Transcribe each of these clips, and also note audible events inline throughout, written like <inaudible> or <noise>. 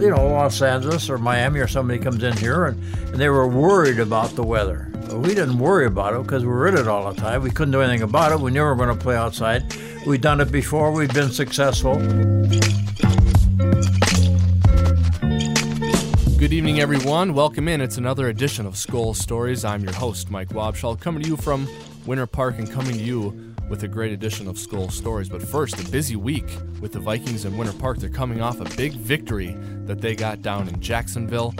you know, Los Angeles or Miami or somebody comes in here and, and they were worried about the weather. But we didn't worry about it because we were in it all the time. We couldn't do anything about it. We knew we were going to play outside. We'd done it before. We'd been successful. Good evening, everyone. Welcome in. It's another edition of Skull Stories. I'm your host, Mike Wobschall, coming to you from Winter Park and coming to you with a great edition of Skull Stories. But first, a busy week with the Vikings in Winter Park. They're coming off a big victory that they got down in Jacksonville.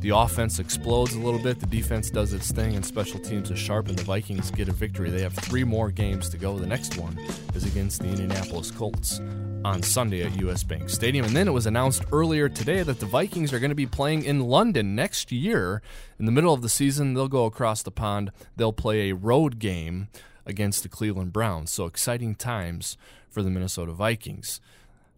The offense explodes a little bit, the defense does its thing, and special teams is sharp, and the Vikings get a victory. They have three more games to go. The next one is against the Indianapolis Colts on Sunday at US Bank Stadium. And then it was announced earlier today that the Vikings are going to be playing in London next year. In the middle of the season, they'll go across the pond, they'll play a road game against the Cleveland Browns. So exciting times for the Minnesota Vikings.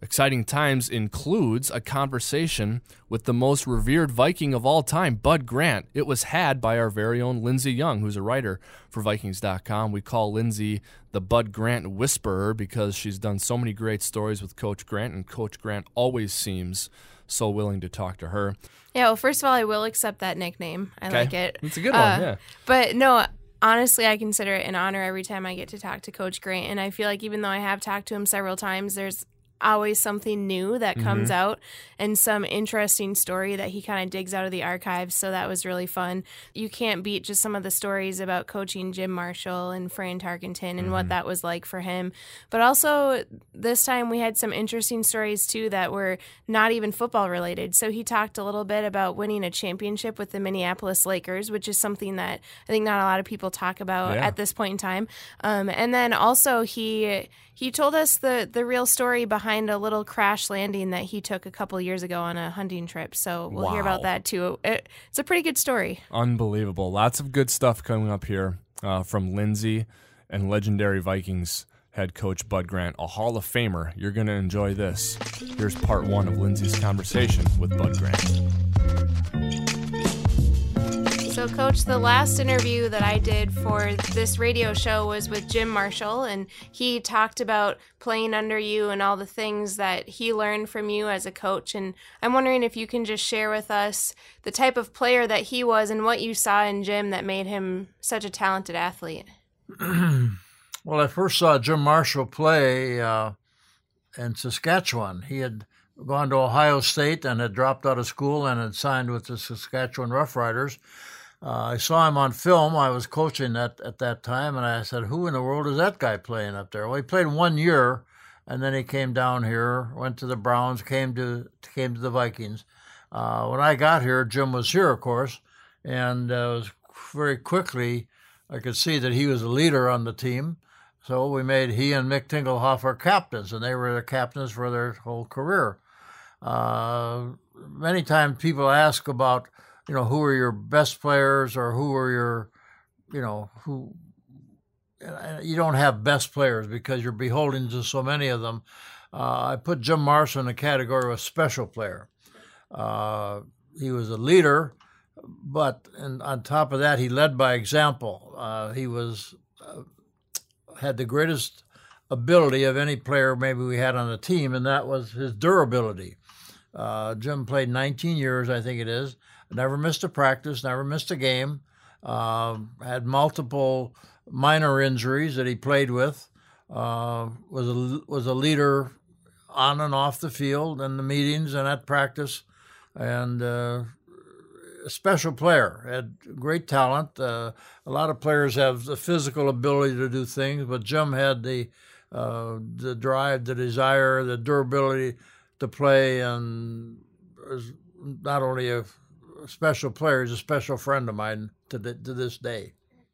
Exciting Times includes a conversation with the most revered Viking of all time, Bud Grant. It was had by our very own Lindsey Young, who's a writer for Vikings.com. We call Lindsey the Bud Grant Whisperer because she's done so many great stories with Coach Grant, and Coach Grant always seems so willing to talk to her. Yeah, well, first of all, I will accept that nickname. I Okay. like it. It's a good Uh, one, yeah. But no, honestly, I consider it an honor every time I get to talk to Coach Grant. And I feel like even though I have talked to him several times, there's always something new that comes out and some interesting story that he kind of digs out of the archives. So that was really fun. You can't beat just some of the stories about coaching Jim Marshall and Fran Tarkenton and what that was like for him. But also, this time we had some interesting stories too that were not even football related. So he talked a little bit about winning a championship with the Minneapolis Lakers, which is something that I think not a lot of people talk about Yeah. at this point in time. Um, and then also he he told us the the real story behind a little crash landing that he took a couple years ago on a hunting trip. So we'll hear about that too. It, it's a pretty good story. Unbelievable. Lots of good stuff coming up here uh, from Lindsey and legendary Vikings head coach Bud Grant, a Hall of Famer. You're going to enjoy this. Here's part one of Lindsey's conversation with Bud Grant. So, Coach, the last interview that I did for this radio show was with Jim Marshall, and he talked about playing under you and all the things that he learned from you as a coach. And I'm wondering if you can just share with us the type of player that he was and what you saw in Jim that made him such a talented athlete. <clears throat> Well, I first saw Jim Marshall play uh, in Saskatchewan. He had gone to Ohio State and had dropped out of school and had signed with the Saskatchewan Roughriders. Uh, I saw him on film. I was coaching that at that time, and I said, "Who in the world is that guy playing up there?" Well, he played one year, and then he came down here, went to the Browns, came to came to the Vikings. Uh, when I got here, Jim was here, of course, and uh, very quickly I could see that he was a leader on the team. So we made he and Mick Tingelhoff our captains, and they were the captains for their whole career. Uh, many times people ask about, you know, who are your best players or who are your, you know, who. You don't have best players because you're beholden to so many of them. Uh, I put Jim Marshall in the category of a special player. Uh, he was a leader, but and on top of that, he led by example. Uh, he was uh, had the greatest ability of any player maybe we had on the team, and that was his durability. Uh, Jim played 19 years, I think it is. Never missed a practice, never missed a game. Uh, had multiple minor injuries that he played with. Uh, was a was a leader on and off the field and the meetings and at practice, and uh, a special player. Had great talent. Uh, a lot of players have the physical ability to do things, but Jim had the uh, the drive, the desire, the durability to play, and was not only a special player, he's a special friend of mine to the, to this day.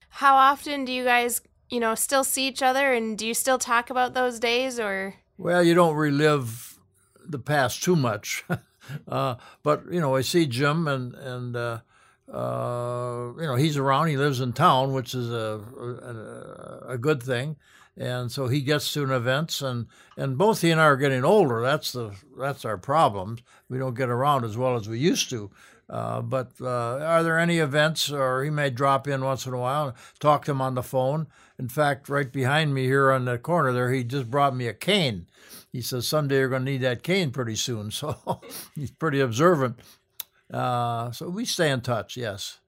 How often do you guys, you know, still see each other and do you still talk about those days or? Well, you don't relive the past too much, <laughs> uh, but you know I see Jim and and uh, uh, you know he's around. He lives in town, which is a a, a good thing, and so he gets to an events and and both he and I are getting older. That's the that's our problem. We don't get around as well as we used to. Uh, but uh, are there any events, or he may drop in once in a while and talk to him on the phone? In fact, right behind me here on the corner there, he just brought me a cane. he says someday you're going to need that cane pretty soon. <laughs> So he's pretty observant. Uh, so we stay in touch. Yes.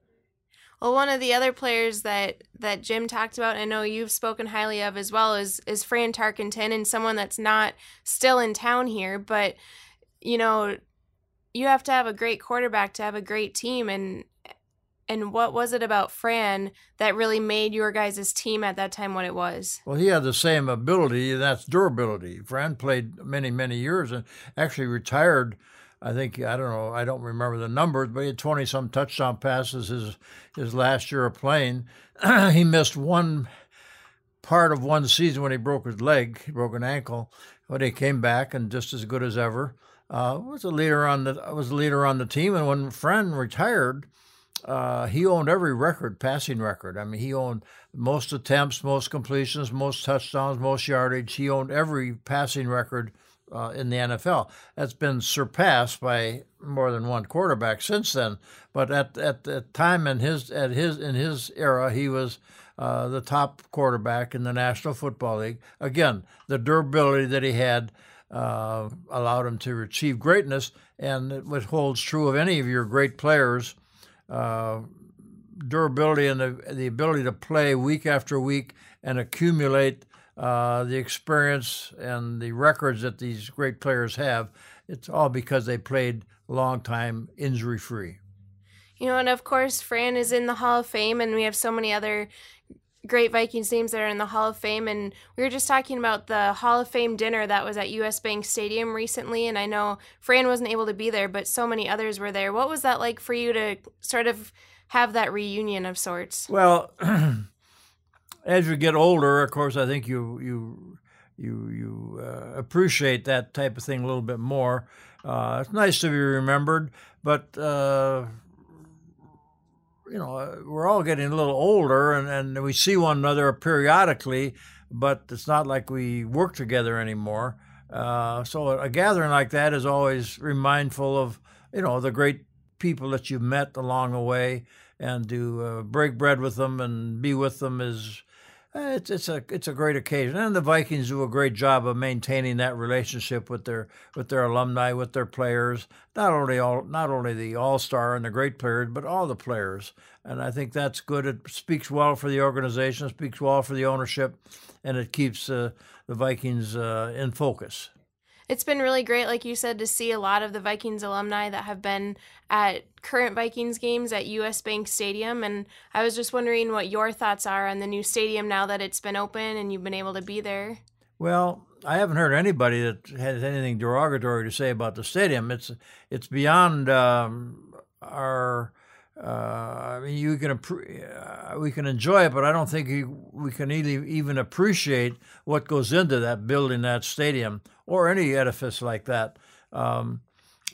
Well, one of the other players that that Jim talked about, and I know you've spoken highly of as well, is is Fran Tarkenton, and someone that's not still in town here, but you know, you have to have a great quarterback to have a great team, and and what was it about Fran that really made your guys' team at that time what it was? Well, he had the same ability, and that's durability. Fran played many, many years and actually retired. I think I don't know. I don't remember the numbers, but he had twenty some touchdown passes his his last year of playing. <clears throat> he missed one part of one season when he broke his leg, broke an ankle, but he came back and just as good as ever. Uh, was a leader on the was a leader on the team, and when Fran retired, uh, he owned every record, passing record. I mean, he owned most attempts, most completions, most touchdowns, most yardage. He owned every passing record uh, in the NFL. That's been surpassed by more than one quarterback since then. But at at the time in his at his in his era, he was uh, the top quarterback in the National Football League. Again, the durability that he had uh, allowed him to achieve greatness, and it holds true of any of your great players uh, durability and the, the ability to play week after week and accumulate uh, the experience and the records that these great players have. It's all because they played long time injury free. You know, and of course, Fran is in the Hall of Fame, and we have so many other great Vikings names that are in the Hall of Fame. And we were just talking about the Hall of Fame dinner that was at US Bank Stadium recently. And I know Fran wasn't able to be there, but so many others were there. What was that like for you to sort of have that reunion of sorts? Well, <clears throat> as you get older, of course, I think you you you you uh, appreciate that type of thing a little bit more. Uh, it's nice to be remembered, but uh, you know, uh, we're all getting a little older and, and we see one another periodically, but it's not like we work together anymore. Uh, so a gathering like that is always remindful of, you know, the great people that you've met along the way and to uh, break bread with them and be with them is it's it's a it's a great occasion, and the Vikings do a great job of maintaining that relationship with their with their alumni, with their players. Not only all not only the All Star and the great players, but all the players. And I think that's good. It speaks well for the organization, speaks well for the ownership, and it keeps uh, the Vikings uh, in focus it's been really great, like you said, to see a lot of the Vikings alumni that have been at current Vikings games at US Bank Stadium. And I was just wondering what your thoughts are on the new stadium now that it's been open and you've been able to be there. Well, I haven't heard anybody that has anything derogatory to say about the stadium. It's it's beyond um, our uh, I mean, you can uh, we can enjoy it, but I don't think we can even appreciate what goes into that building, that stadium, or any edifice like that. Um,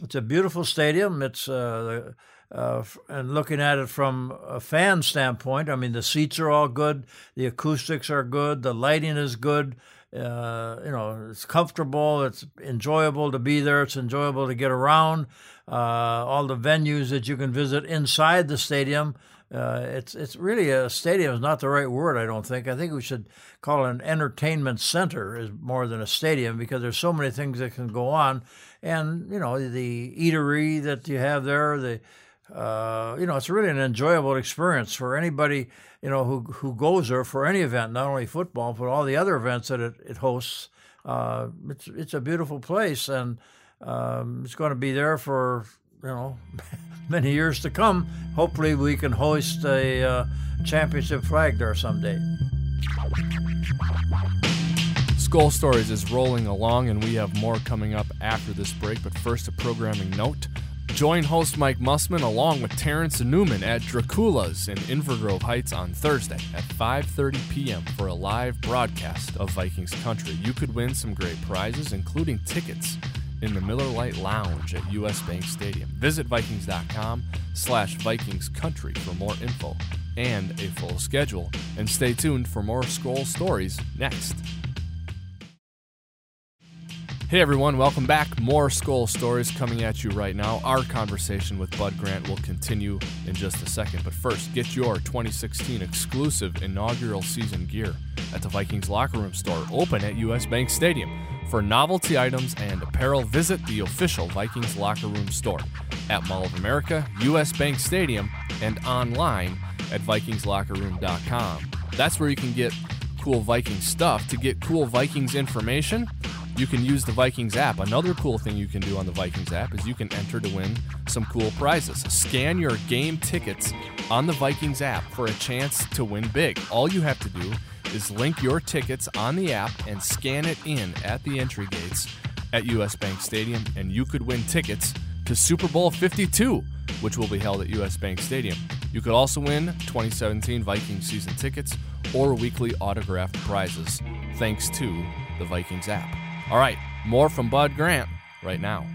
it's a beautiful stadium. It's uh, uh, and looking at it from a fan standpoint, I mean, the seats are all good, the acoustics are good, the lighting is good. Uh, you know, it's comfortable. It's enjoyable to be there. It's enjoyable to get around. Uh, all the venues that you can visit inside the stadium. Uh, it's it's really a stadium is not the right word. I don't think. I think we should call it an entertainment center is more than a stadium because there's so many things that can go on, and you know the eatery that you have there, the uh, you know, it's really an enjoyable experience for anybody, you know, who who goes there for any event, not only football, but all the other events that it, it hosts. Uh, it's it's a beautiful place, and um, it's going to be there for you know <laughs> many years to come. Hopefully, we can hoist a uh, championship flag there someday. Skull Stories is rolling along, and we have more coming up after this break. But first, a programming note. Join host Mike Mussman along with Terrence Newman at Dracula's in Inver Grove Heights on Thursday at 5:30 p.m. for a live broadcast of Vikings Country. You could win some great prizes, including tickets in the Miller Lite Lounge at US Bank Stadium. Visit Vikings.com slash Vikings Country for more info and a full schedule. And stay tuned for more Skull Stories next. Hey everyone, welcome back. More Skull Stories coming at you right now. Our conversation with Bud Grant will continue in just a second, but first, get your 2016 exclusive inaugural season gear at the Vikings Locker Room store, open at US Bank Stadium. For novelty items and apparel, visit the official Vikings Locker Room store at Mall of America, US Bank Stadium, and online at VikingsLockerRoom.com. That's where you can get cool Vikings stuff. To get cool Vikings information, you can use the Vikings app. Another cool thing you can do on the Vikings app is you can enter to win some cool prizes. Scan your game tickets on the Vikings app for a chance to win big. All you have to do is link your tickets on the app and scan it in at the entry gates at US Bank Stadium, and you could win tickets to Super Bowl 52, which will be held at US Bank Stadium. You could also win 2017 Vikings season tickets or weekly autographed prizes thanks to the Vikings app. All right, more from Bud Grant right now.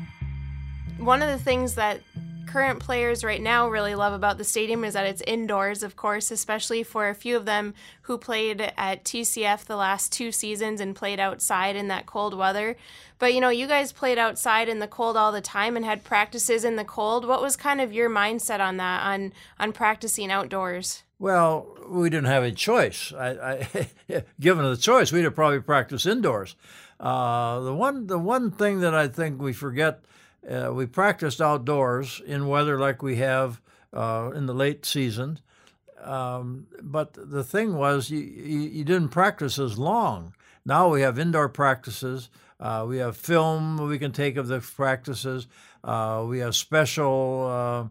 One of the things that current players right now really love about the stadium is that it's indoors, of course, especially for a few of them who played at TCF the last two seasons and played outside in that cold weather. But you know, you guys played outside in the cold all the time and had practices in the cold. What was kind of your mindset on that, on on practicing outdoors? Well, we didn't have a choice. I, I, <laughs> given the choice, we'd have probably practiced indoors. Uh, the one the one thing that I think we forget, uh, we practiced outdoors in weather like we have uh, in the late season. Um, but the thing was, you, you, you, didn't practice as long. Now we have indoor practices. Uh, we have film we can take of the practices. Uh, we have special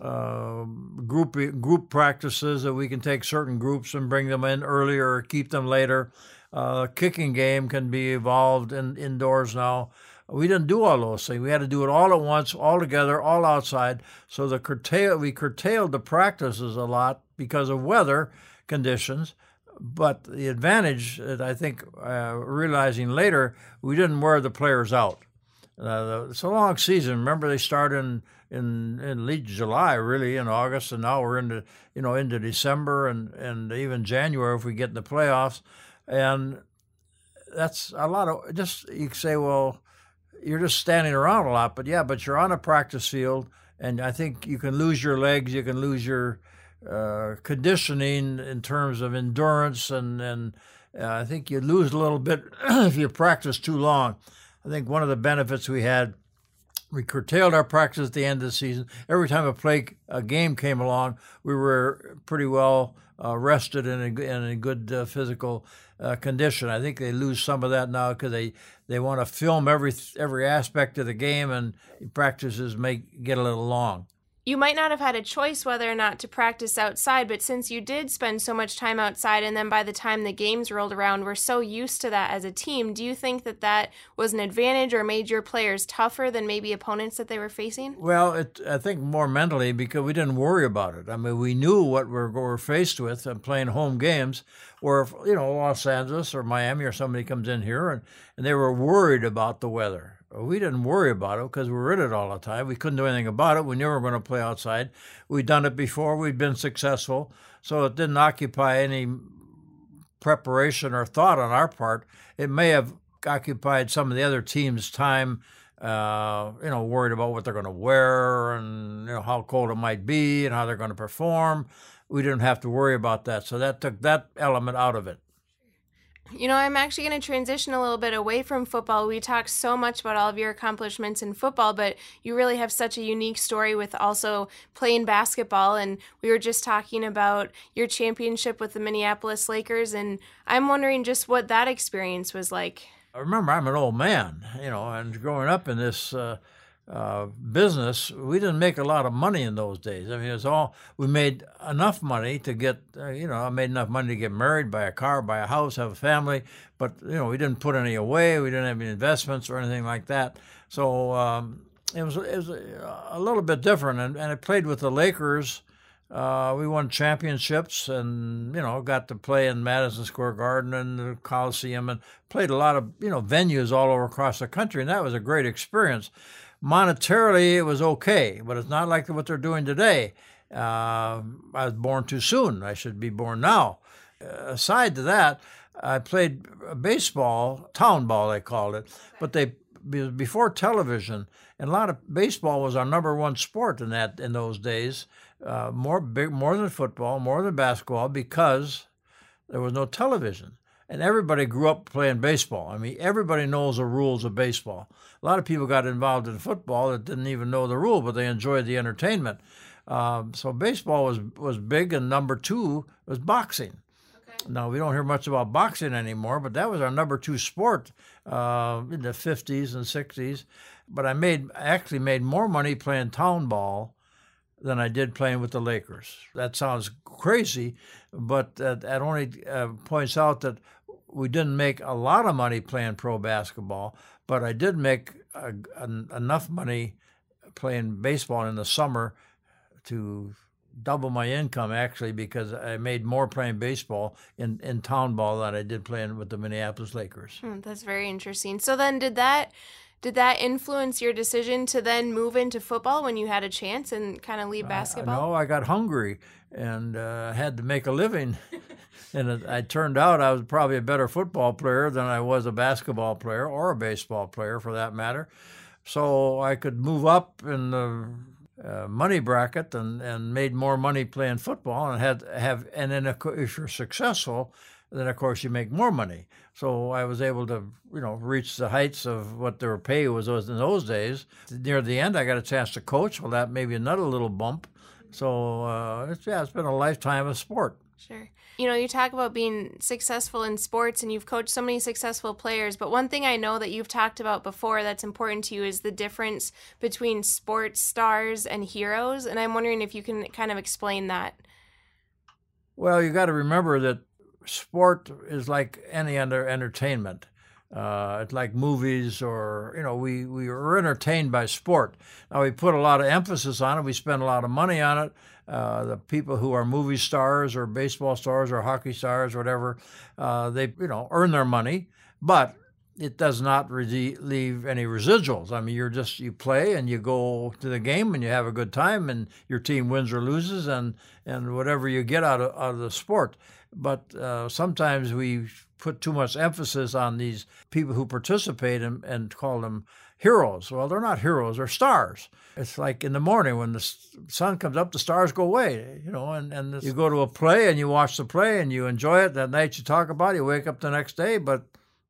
uh, group group practices that we can take certain groups and bring them in earlier or keep them later. Uh, kicking game can be evolved in, indoors now. We didn't do all those things. We had to do it all at once, all together, all outside. So the curtail we curtailed the practices a lot because of weather conditions. But the advantage that I think uh, realizing later, we didn't wear the players out. Uh, it's a long season. Remember, they started in in in late July, really in August, and now we're into you know into December and and even January if we get in the playoffs and that's a lot of just you say, well, you're just standing around a lot, but yeah, but you're on a practice field, and I think you can lose your legs, you can lose your uh, conditioning in terms of endurance, and and uh, I think you lose a little bit <clears throat> if you practice too long. I think one of the benefits we had we curtailed our practice at the end of the season. Every time a play a game came along, we were pretty well uh, rested and in, in a good uh, physical uh, condition. I think they lose some of that now because they, they want to film every every aspect of the game, and practices may get a little long you might not have had a choice whether or not to practice outside, but since you did spend so much time outside, and then by the time the games rolled around, we're so used to that as a team, do you think that that was an advantage or made your players tougher than maybe opponents that they were facing? Well, it, I think more mentally because we didn't worry about it. I mean, we knew what we we're, faced with and playing home games, where, you know, Los Angeles or Miami or somebody comes in here and, and they were worried about the weather we didn't worry about it because we were in it all the time. We couldn't do anything about it. We knew we were going to play outside. We'd done it before. We'd been successful, so it didn't occupy any preparation or thought on our part. It may have occupied some of the other teams' time. Uh, you know, worried about what they're going to wear and you know how cold it might be and how they're going to perform. We didn't have to worry about that, so that took that element out of it. You know, I'm actually going to transition a little bit away from football. We talked so much about all of your accomplishments in football, but you really have such a unique story with also playing basketball. And we were just talking about your championship with the Minneapolis Lakers, and I'm wondering just what that experience was like. I remember I'm an old man, you know, and growing up in this. Uh, uh, business, we didn't make a lot of money in those days. I mean, it's all we made enough money to get, uh, you know, I made enough money to get married, buy a car, buy a house, have a family. But you know, we didn't put any away. We didn't have any investments or anything like that. So um, it was it was a, little bit different. And, and I played with the Lakers. Uh, we won championships, and you know, got to play in Madison Square Garden and the Coliseum, and played a lot of you know venues all over across the country, and that was a great experience monetarily it was okay, but it's not like what they're doing today. Uh, I was born too soon. I should be born now. Uh, aside to that, I played baseball, town ball they called it, but they before television, and a lot of baseball was our number one sport in that in those days. Uh, more big, more than football, more than basketball, because there was no television, and everybody grew up playing baseball. I mean, everybody knows the rules of baseball. A lot of people got involved in football that didn't even know the rule, but they enjoyed the entertainment. Um, so baseball was was big, and number two was boxing. Now we don't hear much about boxing anymore, but that was our number two sport uh, in the '50s and '60s. But I made actually made more money playing town ball than I did playing with the Lakers. That sounds crazy, but that, that only uh, points out that we didn't make a lot of money playing pro basketball, but I did make a, a, enough money playing baseball in the summer to double my income actually because I made more playing baseball in, in town ball than I did playing with the Minneapolis Lakers. Hmm, that's very interesting. So then did that did that influence your decision to then move into football when you had a chance and kind of leave basketball? Uh, no, I got hungry and uh, had to make a living. <laughs> and it, I turned out I was probably a better football player than I was a basketball player or a baseball player for that matter. So I could move up in the uh, money bracket and, and made more money playing football and had have and then if you're successful then of course you make more money. So I was able to you know reach the heights of what their pay was in those days. Near the end I got a chance to coach. Well that maybe another little bump. So uh, it's, yeah it's been a lifetime of sport. Sure. You know, you talk about being successful in sports and you've coached so many successful players, but one thing I know that you've talked about before that's important to you is the difference between sports stars and heroes. And I'm wondering if you can kind of explain that. Well, you got to remember that sport is like any other entertainment. Uh, it's like movies, or you know, we we are entertained by sport. Now we put a lot of emphasis on it. We spend a lot of money on it. Uh, the people who are movie stars or baseball stars or hockey stars, or whatever, uh, they you know earn their money, but it does not re- leave any residuals. I mean, you're just you play and you go to the game and you have a good time, and your team wins or loses, and and whatever you get out of out of the sport. But uh, sometimes we put too much emphasis on these people who participate and, and call them heroes. Well, they're not heroes; they're stars. It's like in the morning when the sun comes up, the stars go away. You know, and and you go to a play and you watch the play and you enjoy it. That night you talk about it. You wake up the next day, but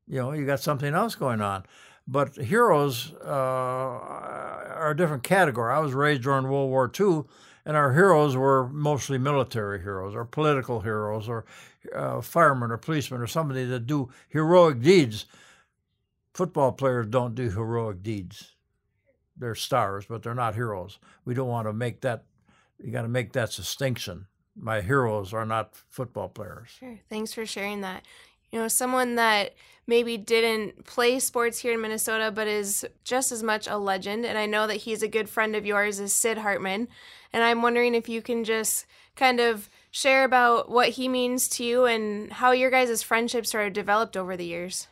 you know you got something else going on. But heroes uh, are a different category. I was raised during World War II and our heroes were mostly military heroes or political heroes or uh, firemen or policemen or somebody that do heroic deeds. Football players don't do heroic deeds. They're stars, but they're not heroes. We don't want to make that. You got to make that distinction. My heroes are not football players. Sure. Thanks for sharing that you know, someone that maybe didn't play sports here in Minnesota, but is just as much a legend. And I know that he's a good friend of yours, is Sid Hartman. And I'm wondering if you can just kind of share about what he means to you and how your guys' friendship sort of developed over the years.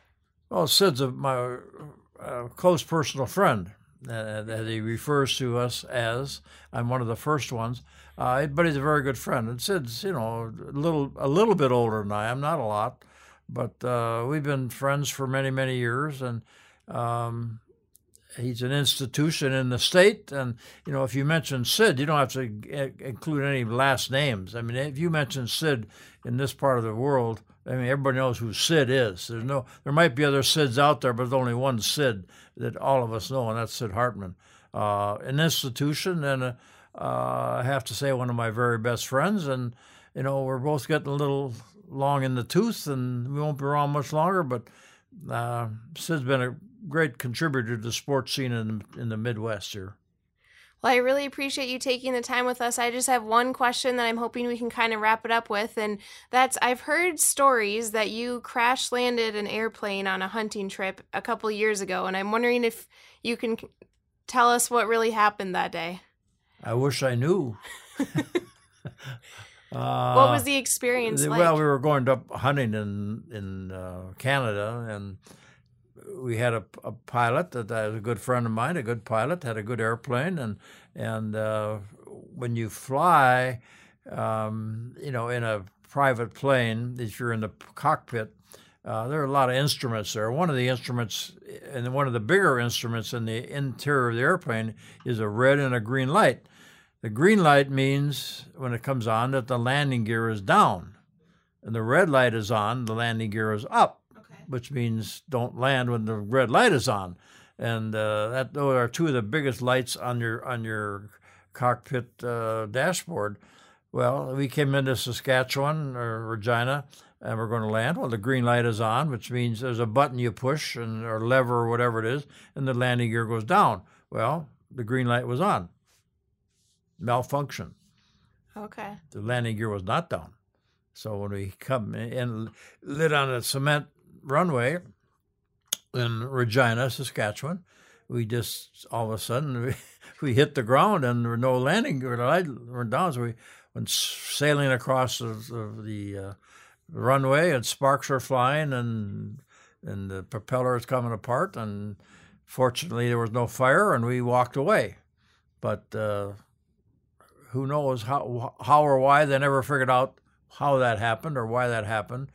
Well, Sid's a, my close personal friend uh, that he refers to us as. I'm one of the first ones, uh, but he's a very good friend. And Sid's, you know, a little a little bit older than I am, not a lot, but uh, we've been friends for many, many years, and um, he's an institution in the state. And you know, if you mention Sid, you don't have to include any last names. I mean, if you mention Sid in this part of the world, I mean, everybody knows who Sid is. There's no, there might be other Sids out there, but there's only one Sid that all of us know, and that's Sid Hartman. Uh, an institution, and uh, I have to say, one of my very best friends, and you know, we're both getting a little long in the tooth, and we won't be around much longer. But uh, Sid's been a great contributor to the sports scene in the, in the Midwest here. Well, I really appreciate you taking the time with us. I just have one question that I'm hoping we can kind of wrap it up with, and that's I've heard stories that you crash landed an airplane on a hunting trip a couple years ago, and I'm wondering if you can tell us what really happened that day. I wish I knew. <laughs> <laughs> Uh, what was the experience like? Well, we were going up hunting in in uh, Canada, and we had a, a pilot that was a good friend of mine, a good pilot, had a good airplane, and and uh, when you fly, um, you know, in a private plane, if you're in the cockpit, Uh, there are a lot of instruments there. One of the instruments, and one of the bigger instruments in the interior of the airplane, is a red and a green light. The green light means when it comes on that the landing gear is down, and the red light is on, the landing gear is up. Which means don't land when the red light is on. And uh, that those are two of the biggest lights on your on your cockpit uh, dashboard. Well, we came into Saskatchewan or Regina, and we're going to land. Well, the green light is on, which means there's a button you push and or lever or whatever it is, and the landing gear goes down. Well, the green light was on. Malfunction. Okay. The landing gear was not down. So when we come in, lit on a cement runway in Regina, Saskatchewan, we just all of a sudden <laughs> we, we hit the ground and there were no landing gear. Went down, so we went sailing across the uh, runway and sparks were flying and and the propeller is coming apart. And fortunately there was no fire and we walked away. But uh, who knows how how or why they never figured out how that happened or why that happened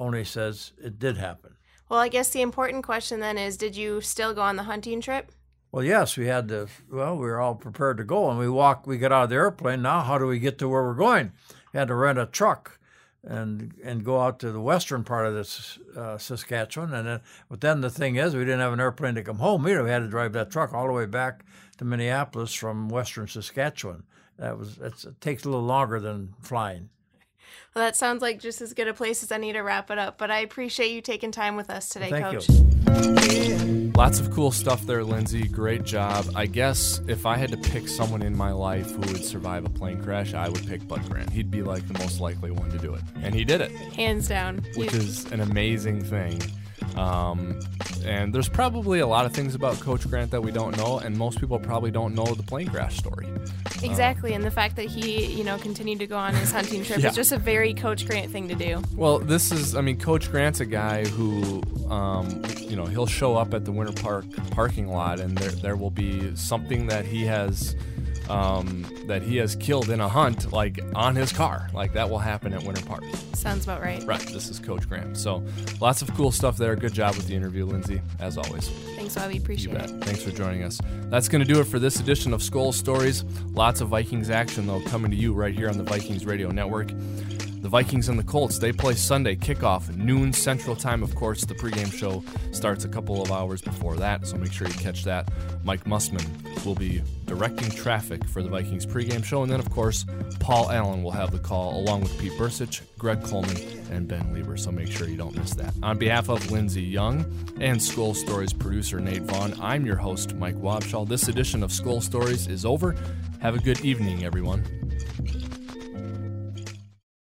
only says it did happen well i guess the important question then is did you still go on the hunting trip well yes we had to well we were all prepared to go and we walked we got out of the airplane now how do we get to where we're going we had to rent a truck and and go out to the western part of this uh, Saskatchewan. And then, but then the thing is, we didn't have an airplane to come home either. We had to drive that truck all the way back to Minneapolis from western Saskatchewan. That was it takes a little longer than flying. Well, that sounds like just as good a place as any to wrap it up. But I appreciate you taking time with us today, Thank Coach. You. Lots of cool stuff there, Lindsey. Great job. I guess if I had to pick someone in my life who would survive a plane crash, I would pick Bud Grant. He'd be like the most likely one to do it. And he did it. Hands down. Which is an amazing thing. Um, and there's probably a lot of things about Coach Grant that we don't know, and most people probably don't know the plane crash story. Exactly, um, and the fact that he, you know, continued to go on his hunting trip yeah. is just a very Coach Grant thing to do. Well, this is, I mean, Coach Grant's a guy who, um, you know, he'll show up at the Winter Park parking lot, and there there will be something that he has um, that he has killed in a hunt, like on his car. Like that will happen at Winter Park. Sounds about right. Right. This is Coach Grant. So lots of cool stuff there. Good job with the interview, Lindsey, as always. Thanks, Wobby. Appreciate it. Thanks for joining us. That's going to do it for this edition of Skull Stories. Lots of Vikings action, though, coming to you right here on the Vikings Radio Network. The Vikings and the Colts, they play Sunday kickoff, noon Central Time. Of course, the pregame show starts a couple of hours before that, so make sure you catch that. Mike Mussman will be directing traffic for the Vikings pregame show, and then, of course, Paul Allen will have the call along with Pete Bercich, Greg Coleman, and Ben Leber, so make sure you don't miss that. On behalf of Lindsey Young and Skull Stories producer Nate Vaughn, I'm your host, Mike Wobschall. This edition of Skull Stories is over. Have a good evening, everyone.